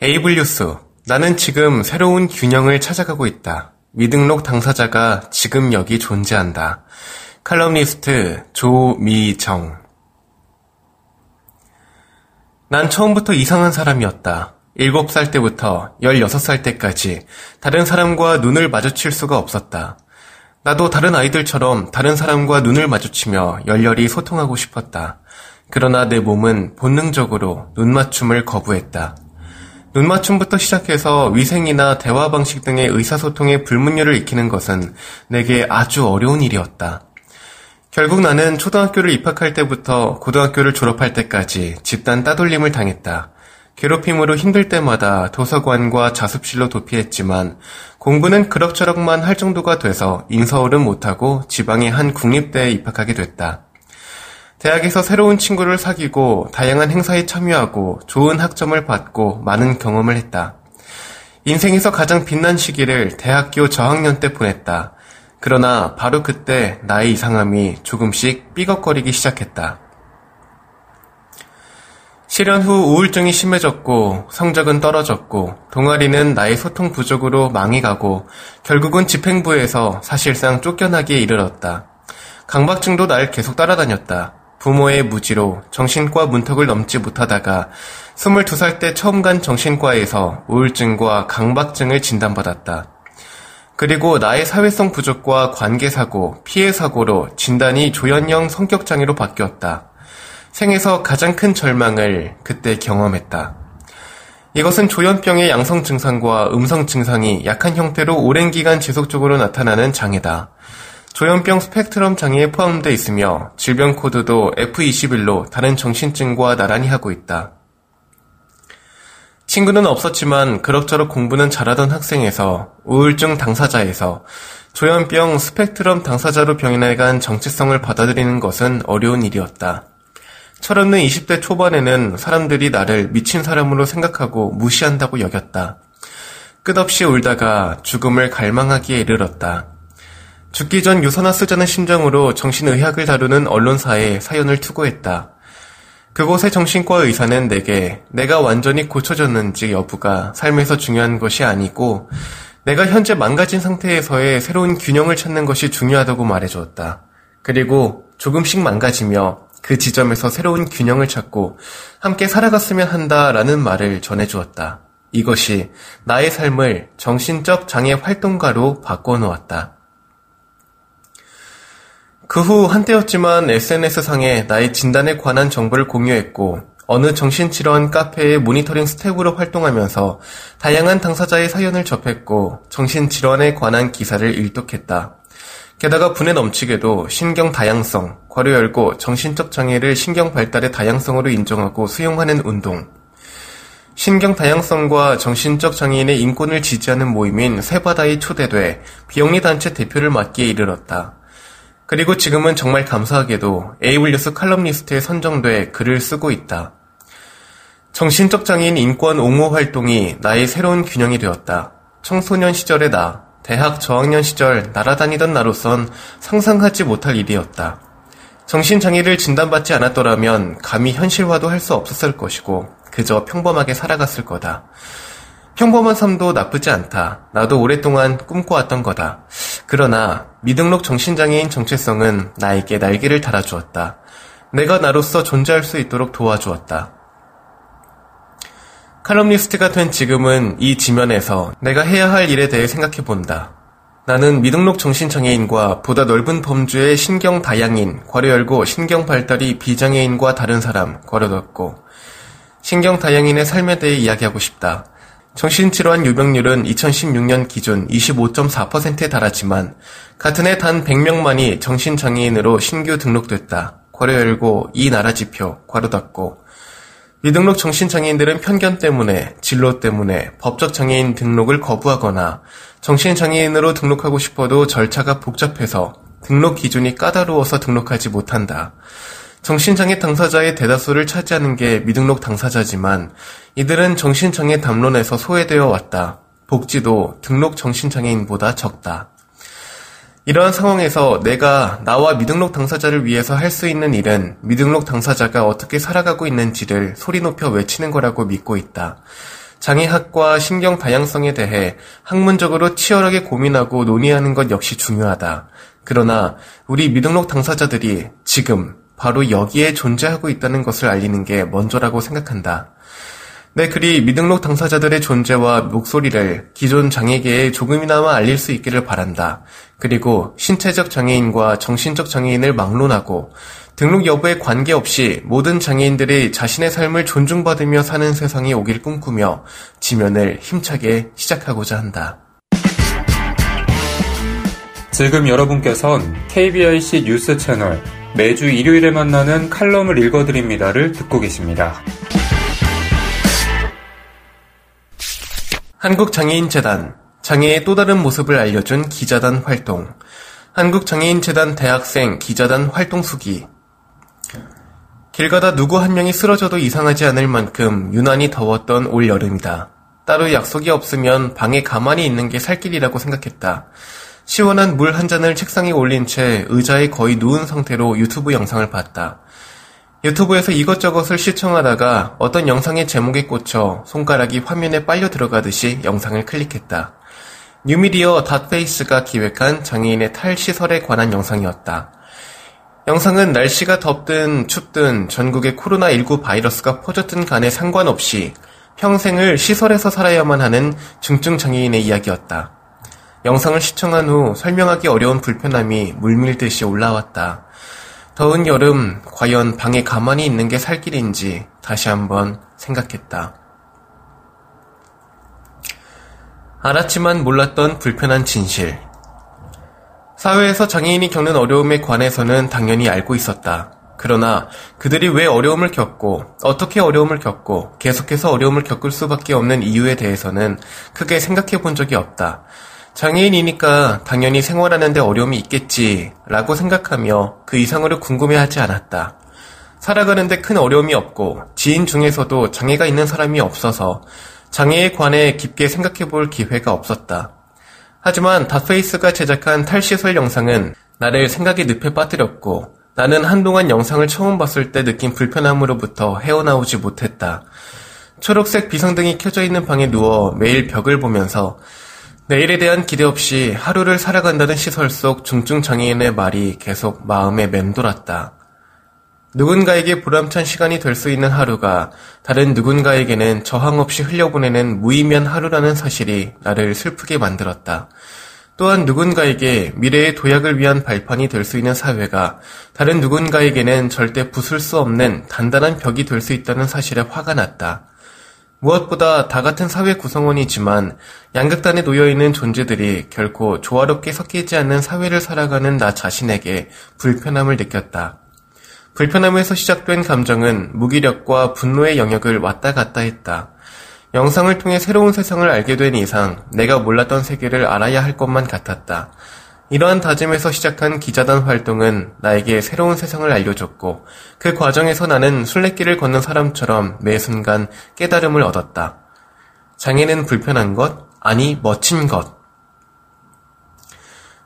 에이블 뉴스. 나는 지금 새로운 균형을 찾아가고 있다. 미등록 당사자가 지금 여기 존재한다. 칼럼니스트 조미정. 난 처음부터 이상한 사람이었다. 7살 때부터 16살 때까지 다른 사람과 눈을 마주칠 수가 없었다. 나도 다른 아이들처럼 다른 사람과 눈을 마주치며 열렬히 소통하고 싶었다. 그러나 내 몸은 본능적으로 눈맞춤을 거부했다. 눈맞춤부터 시작해서 위생이나 대화 방식 등의 의사소통의 불문율을 익히는 것은 내게 아주 어려운 일이었다. 결국 나는 초등학교를 입학할 때부터 고등학교를 졸업할 때까지 집단 따돌림을 당했다. 괴롭힘으로 힘들 때마다 도서관과 자습실로 도피했지만 공부는 그럭저럭만 할 정도가 돼서 인서울은 못하고 지방의 한 국립대에 입학하게 됐다. 대학에서 새로운 친구를 사귀고 다양한 행사에 참여하고 좋은 학점을 받고 많은 경험을 했다. 인생에서 가장 빛난 시기를 대학교 저학년 때 보냈다. 그러나 바로 그때 나의 이상함이 조금씩 삐걱거리기 시작했다. 실현 후 우울증이 심해졌고 성적은 떨어졌고 동아리는 나의 소통 부족으로 망해가고 결국은 집행부에서 사실상 쫓겨나기에 이르렀다. 강박증도 날 계속 따라다녔다. 부모의 무지로 정신과 문턱을 넘지 못하다가 22살 때 처음 간 정신과에서 우울증과 강박증을 진단받았다. 그리고 나의 사회성 부족과 관계사고, 피해사고로 진단이 조현형 성격장애로 바뀌었다. 생에서 가장 큰 절망을 그때 경험했다. 이것은 조현병의 양성 증상과 음성 증상이 약한 형태로 오랜 기간 지속적으로 나타나는 장애다. 조현병 스펙트럼 장애에 포함되어 있으며 질병 코드도 F21로 다른 정신증과 나란히 하고 있다. 친구는 없었지만 그럭저럭 공부는 잘하던 학생에서 우울증 당사자에서 조현병 스펙트럼 당사자로 병행해간 정체성을 받아들이는 것은 어려운 일이었다. 철없는 20대 초반에는 사람들이 나를 미친 사람으로 생각하고 무시한다고 여겼다. 끝없이 울다가 죽음을 갈망하기에 이르렀다. 죽기 전 유서나 쓰자는 심정으로 정신의학을 다루는 언론사에 사연을 투고했다. 그곳의 정신과 의사는 내게 내가 완전히 고쳐졌는지 여부가 삶에서 중요한 것이 아니고 내가 현재 망가진 상태에서의 새로운 균형을 찾는 것이 중요하다고 말해주었다. 그리고 조금씩 망가지며 그 지점에서 새로운 균형을 찾고 함께 살아갔으면 한다라는 말을 전해주었다. 이것이 나의 삶을 정신적 장애 활동가로 바꿔놓았다. 그 후 한때였지만 SNS상에 나의 진단에 관한 정보를 공유했고 어느 정신질환 카페의 모니터링 스텝으로 활동하면서 다양한 당사자의 사연을 접했고 정신질환에 관한 기사를 일독했다. 게다가 분에 넘치게도 신경 다양성, 괄호 열고 정신적 장애를 신경 발달의 다양성으로 인정하고 수용하는 운동, 신경 다양성과 정신적 장애인의 인권을 지지하는 모임인 세바다에 초대돼 비영리 단체 대표를 맡기에 이르렀다. 그리고 지금은 정말 감사하게도 에이블뉴스 칼럼니스트에 선정돼 글을 쓰고 있다. 정신적 장애인 인권 옹호 활동이 나의 새로운 균형이 되었다. 청소년 시절의 나, 대학 저학년 시절 날아다니던 나로선 상상하지 못할 일이었다. 정신장애를 진단받지 않았더라면 감히 현실화도 할 수 없었을 것이고 그저 평범하게 살아갔을 거다. 평범한 삶도 나쁘지 않다. 나도 오랫동안 꿈꿔왔던 거다. 그러나 미등록 정신장애인 정체성은 나에게 날개를 달아주었다. 내가 나로서 존재할 수 있도록 도와주었다. 칼럼니스트가 된 지금은 이 지면에서 내가 해야 할 일에 대해 생각해 본다. 나는 미등록 정신장애인과 보다 넓은 범주의 신경 다양인, 괄호 열고 신경 발달이 비장애인과 다른 사람, 괄호 닫고 신경 다양인의 삶에 대해 이야기하고 싶다. 정신질환 유병률은 2016년 기준 25.4%에 달하지만 같은 해 단 100명만이 정신장애인으로 신규 등록됐다. 괄호 열고 이 나라 지표, 괄호 닫고 미등록 정신장애인들은 편견 때문에, 진로 때문에 법적 장애인 등록을 거부하거나 정신장애인으로 등록하고 싶어도 절차가 복잡해서 등록 기준이 까다로워서 등록하지 못한다. 정신장애 당사자의 대다수를 차지하는 게 미등록 당사자지만 이들은 정신장애 담론에서 소외되어 왔다. 복지도 등록 정신장애인보다 적다. 이러한 상황에서 내가 나와 미등록 당사자를 위해서 할 수 있는 일은 미등록 당사자가 어떻게 살아가고 있는지를 소리 높여 외치는 거라고 믿고 있다. 장애학과 신경 다양성에 대해 학문적으로 치열하게 고민하고 논의하는 것 역시 중요하다. 그러나 우리 미등록 당사자들이 지금 바로 여기에 존재하고 있다는 것을 알리는 게 먼저라고 생각한다. 내 글이 미등록 당사자들의 존재와 목소리를 기존 장애계에 조금이나마 알릴 수 있기를 바란다. 그리고 신체적 장애인과 정신적 장애인을 막론하고 등록 여부에 관계없이 모든 장애인들이 자신의 삶을 존중받으며 사는 세상이 오길 꿈꾸며 지면을 힘차게 시작하고자 한다. 지금 여러분께선 KBIC 뉴스 채널 매주 일요일에 만나는 칼럼을 읽어드립니다를 듣고 계십니다. 한국장애인재단 장애의 또 다른 모습을 알려준 기자단 활동 한국장애인재단 대학생 기자단 활동 수기 길 가다 누구 한 명이 쓰러져도 이상하지 않을 만큼 유난히 더웠던 올 여름이다. 따로 약속이 없으면 방에 가만히 있는 게 살 길이라고 생각했다. 시원한 물 한 잔을 책상에 올린 채 의자에 거의 누운 상태로 유튜브 영상을 봤다. 유튜브에서 이것저것을 시청하다가 어떤 영상의 제목에 꽂혀 손가락이 화면에 빨려 들어가듯이 영상을 클릭했다. 뉴미디어 닷페이스가 기획한 장애인의 탈시설에 관한 영상이었다. 영상은 날씨가 덥든 춥든 전국에 코로나19 바이러스가 퍼졌든 간에 상관없이 평생을 시설에서 살아야만 하는 중증 장애인의 이야기였다. 영상을 시청한 후 설명하기 어려운 불편함이 물밀듯이 올라왔다. 더운 여름, 과연 방에 가만히 있는 게 살 길인지 다시 한번 생각했다. 알았지만 몰랐던 불편한 진실. 사회에서 장애인이 겪는 어려움에 관해서는 당연히 알고 있었다. 그러나 그들이 왜 어려움을 겪고 어떻게 어려움을 겪고 계속해서 어려움을 겪을 수밖에 없는 이유에 대해서는 크게 생각해 본 적이 없다. 장애인이니까 당연히 생활하는데 어려움이 있겠지 라고 생각하며 그 이상으로 궁금해하지 않았다. 살아가는데 큰 어려움이 없고 지인 중에서도 장애가 있는 사람이 없어서 장애에 관해 깊게 생각해 볼 기회가 없었다. 하지만 닷페이스가 제작한 탈시설 영상은 나를 생각의 늪에 빠뜨렸고 나는 한동안 영상을 처음 봤을 때 느낀 불편함으로부터 헤어나오지 못했다. 초록색 비상등이 켜져 있는 방에 누워 매일 벽을 보면서 내일에 대한 기대 없이 하루를 살아간다는 시설 속 중증 장애인의 말이 계속 마음에 맴돌았다. 누군가에게 보람찬 시간이 될 수 있는 하루가 다른 누군가에게는 저항 없이 흘려보내는 무의미한 하루라는 사실이 나를 슬프게 만들었다. 또한 누군가에게 미래의 도약을 위한 발판이 될 수 있는 사회가 다른 누군가에게는 절대 부술 수 없는 단단한 벽이 될 수 있다는 사실에 화가 났다. 무엇보다 다 같은 사회 구성원이지만 양극단에 놓여있는 존재들이 결코 조화롭게 섞이지 않는 사회를 살아가는 나 자신에게 불편함을 느꼈다. 불편함에서 시작된 감정은 무기력과 분노의 영역을 왔다 갔다 했다. 영상을 통해 새로운 세상을 알게 된 이상 내가 몰랐던 세계를 알아야 할 것만 같았다. 이러한 다짐에서 시작한 기자단 활동은 나에게 새로운 세상을 알려줬고 그 과정에서 나는 순례길을 걷는 사람처럼 매 순간 깨달음을 얻었다. 장애는 불편한 것? 아니, 멋진 것.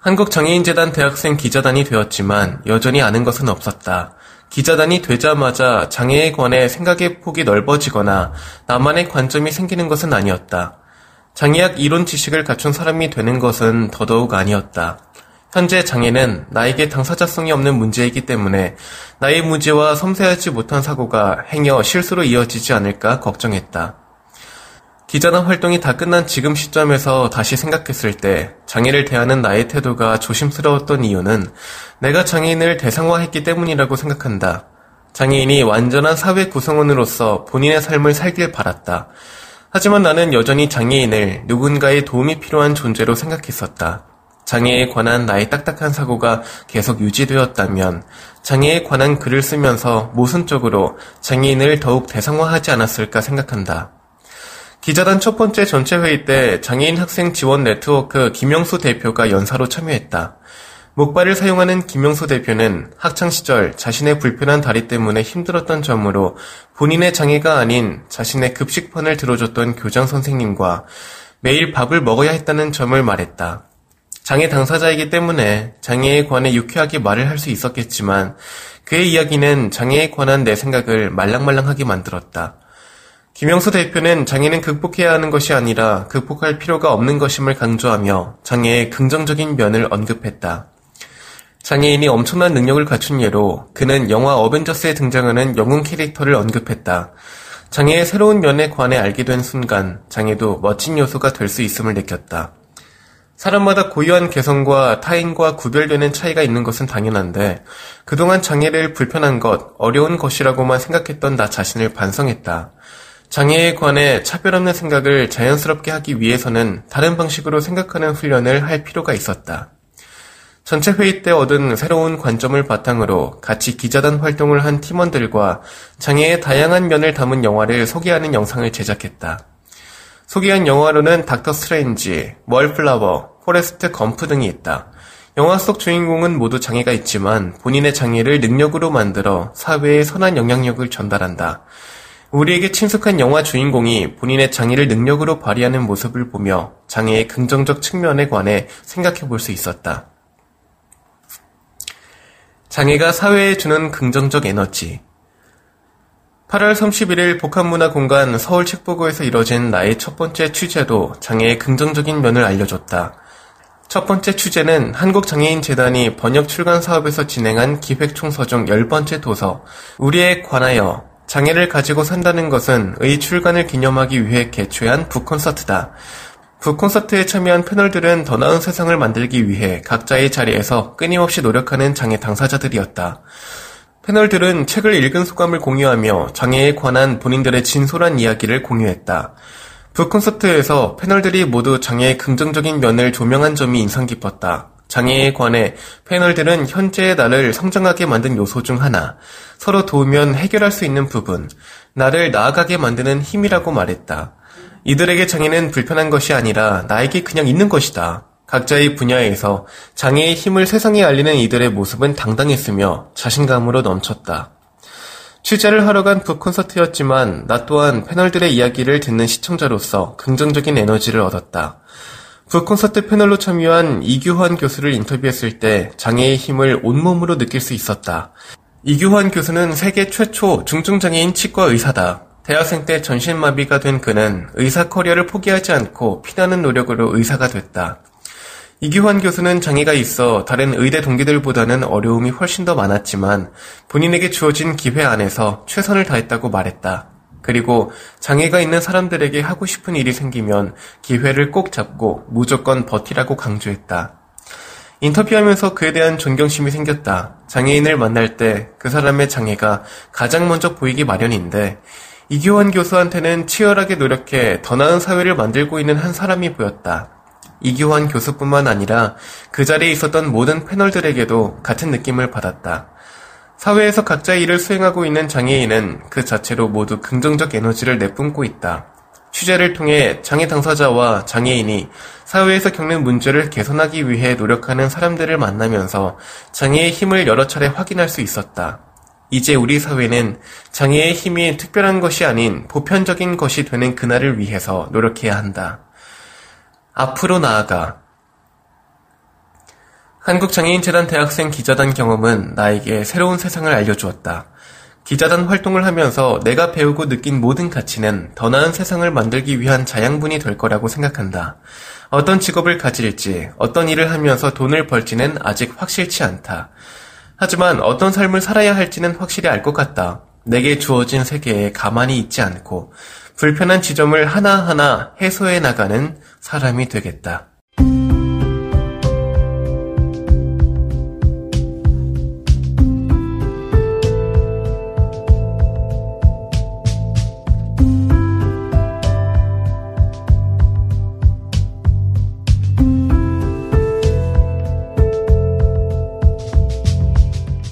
한국장애인재단 대학생 기자단이 되었지만 여전히 아는 것은 없었다. 기자단이 되자마자 장애에 관해 생각의 폭이 넓어지거나 나만의 관점이 생기는 것은 아니었다. 장애학 이론 지식을 갖춘 사람이 되는 것은 더더욱 아니었다. 현재 장애는 나에게 당사자성이 없는 문제이기 때문에 나의 무지와 섬세하지 못한 사고가 행여 실수로 이어지지 않을까 걱정했다. 기자단 활동이 다 끝난 지금 시점에서 다시 생각했을 때 장애를 대하는 나의 태도가 조심스러웠던 이유는 내가 장애인을 대상화했기 때문이라고 생각한다. 장애인이 완전한 사회 구성원으로서 본인의 삶을 살길 바랐다. 하지만 나는 여전히 장애인을 누군가의 도움이 필요한 존재로 생각했었다. 장애에 관한 나의 딱딱한 사고가 계속 유지되었다면 장애에 관한 글을 쓰면서 모순적으로 장애인을 더욱 대상화하지 않았을까 생각한다. 기자단 첫 번째 전체 회의 때 장애인 학생 지원 네트워크 김영수 대표가 연사로 참여했다. 목발을 사용하는 김영수 대표는 학창시절 자신의 불편한 다리 때문에 힘들었던 점으로 본인의 장애가 아닌 자신의 급식판을 들어줬던 교장 선생님과 매일 밥을 먹어야 했다는 점을 말했다. 장애 당사자이기 때문에 장애에 관해 유쾌하게 말을 할 수 있었겠지만 그의 이야기는 장애에 관한 내 생각을 말랑말랑하게 만들었다. 김영수 대표는 장애는 극복해야 하는 것이 아니라 극복할 필요가 없는 것임을 강조하며 장애의 긍정적인 면을 언급했다. 장애인이 엄청난 능력을 갖춘 예로 그는 영화 어벤져스에 등장하는 영웅 캐릭터를 언급했다. 장애의 새로운 면에 관해 알게 된 순간 장애도 멋진 요소가 될 수 있음을 느꼈다. 사람마다 고유한 개성과 타인과 구별되는 차이가 있는 것은 당연한데 그동안 장애를 불편한 것, 어려운 것이라고만 생각했던 나 자신을 반성했다. 장애에 관해 차별 없는 생각을 자연스럽게 하기 위해서는 다른 방식으로 생각하는 훈련을 할 필요가 있었다. 전체 회의 때 얻은 새로운 관점을 바탕으로 같이 기자단 활동을 한 팀원들과 장애의 다양한 면을 담은 영화를 소개하는 영상을 제작했다. 소개한 영화로는 닥터 스트레인지, 월플라워, 포레스트 검프 등이 있다. 영화 속 주인공은 모두 장애가 있지만 본인의 장애를 능력으로 만들어 사회에 선한 영향력을 전달한다. 우리에게 친숙한 영화 주인공이 본인의 장애를 능력으로 발휘하는 모습을 보며 장애의 긍정적 측면에 관해 생각해 볼 수 있었다. 장애가 사회에 주는 긍정적 에너지. 8월 31일 복합문화공간 서울 책보고에서 이뤄진 나의 첫 번째 취재도 장애의 긍정적인 면을 알려줬다. 첫 번째 취재는 한국장애인재단이 번역 출간 사업에서 진행한 기획총서 중 열 번째 도서, 우리에 관하여 장애를 가지고 산다는 것은 의 출간을 기념하기 위해 개최한 북콘서트다. 북 콘서트에 참여한 패널들은 더 나은 세상을 만들기 위해 각자의 자리에서 끊임없이 노력하는 장애 당사자들이었다. 패널들은 책을 읽은 소감을 공유하며 장애에 관한 본인들의 진솔한 이야기를 공유했다. 북 콘서트에서 패널들이 모두 장애의 긍정적인 면을 조명한 점이 인상 깊었다. 장애에 관해 패널들은 현재의 나를 성장하게 만든 요소 중 하나, 서로 도우면 해결할 수 있는 부분, 나를 나아가게 만드는 힘이라고 말했다. 이들에게 장애는 불편한 것이 아니라 나에게 그냥 있는 것이다. 각자의 분야에서 장애의 힘을 세상에 알리는 이들의 모습은 당당했으며 자신감으로 넘쳤다. 취재를 하러 간 북 콘서트였지만 나 또한 패널들의 이야기를 듣는 시청자로서 긍정적인 에너지를 얻었다. 북 콘서트 패널로 참여한 이규환 교수를 인터뷰했을 때 장애의 힘을 온몸으로 느낄 수 있었다. 이규환 교수는 세계 최초 중증장애인 치과 의사다. 대학생 때 전신마비가 된 그는 의사 커리어를 포기하지 않고 피나는 노력으로 의사가 됐다. 이규환 교수는 장애가 있어 다른 의대 동기들보다는 어려움이 훨씬 더 많았지만 본인에게 주어진 기회 안에서 최선을 다했다고 말했다. 그리고 장애가 있는 사람들에게 하고 싶은 일이 생기면 기회를 꼭 잡고 무조건 버티라고 강조했다. 인터뷰하면서 그에 대한 존경심이 생겼다. 장애인을 만날 때 그 사람의 장애가 가장 먼저 보이기 마련인데 이규환 교수한테는 치열하게 노력해 더 나은 사회를 만들고 있는 한 사람이 보였다. 이규환 교수뿐만 아니라 그 자리에 있었던 모든 패널들에게도 같은 느낌을 받았다. 사회에서 각자의 일을 수행하고 있는 장애인은 그 자체로 모두 긍정적 에너지를 내뿜고 있다. 취재를 통해 장애 당사자와 장애인이 사회에서 겪는 문제를 개선하기 위해 노력하는 사람들을 만나면서 장애의 힘을 여러 차례 확인할 수 있었다. 이제 우리 사회는 장애의 힘이 특별한 것이 아닌 보편적인 것이 되는 그날을 위해서 노력해야 한다. 앞으로 나아가 한국장애인재단 대학생 기자단 경험은 나에게 새로운 세상을 알려주었다. 기자단 활동을 하면서 내가 배우고 느낀 모든 가치는 더 나은 세상을 만들기 위한 자양분이 될 거라고 생각한다. 어떤 직업을 가질지, 어떤 일을 하면서 돈을 벌지는 아직 확실치 않다. 하지만 어떤 삶을 살아야 할지는 확실히 알 것 같다. 내게 주어진 세계에 가만히 있지 않고 불편한 지점을 하나하나 해소해 나가는 사람이 되겠다.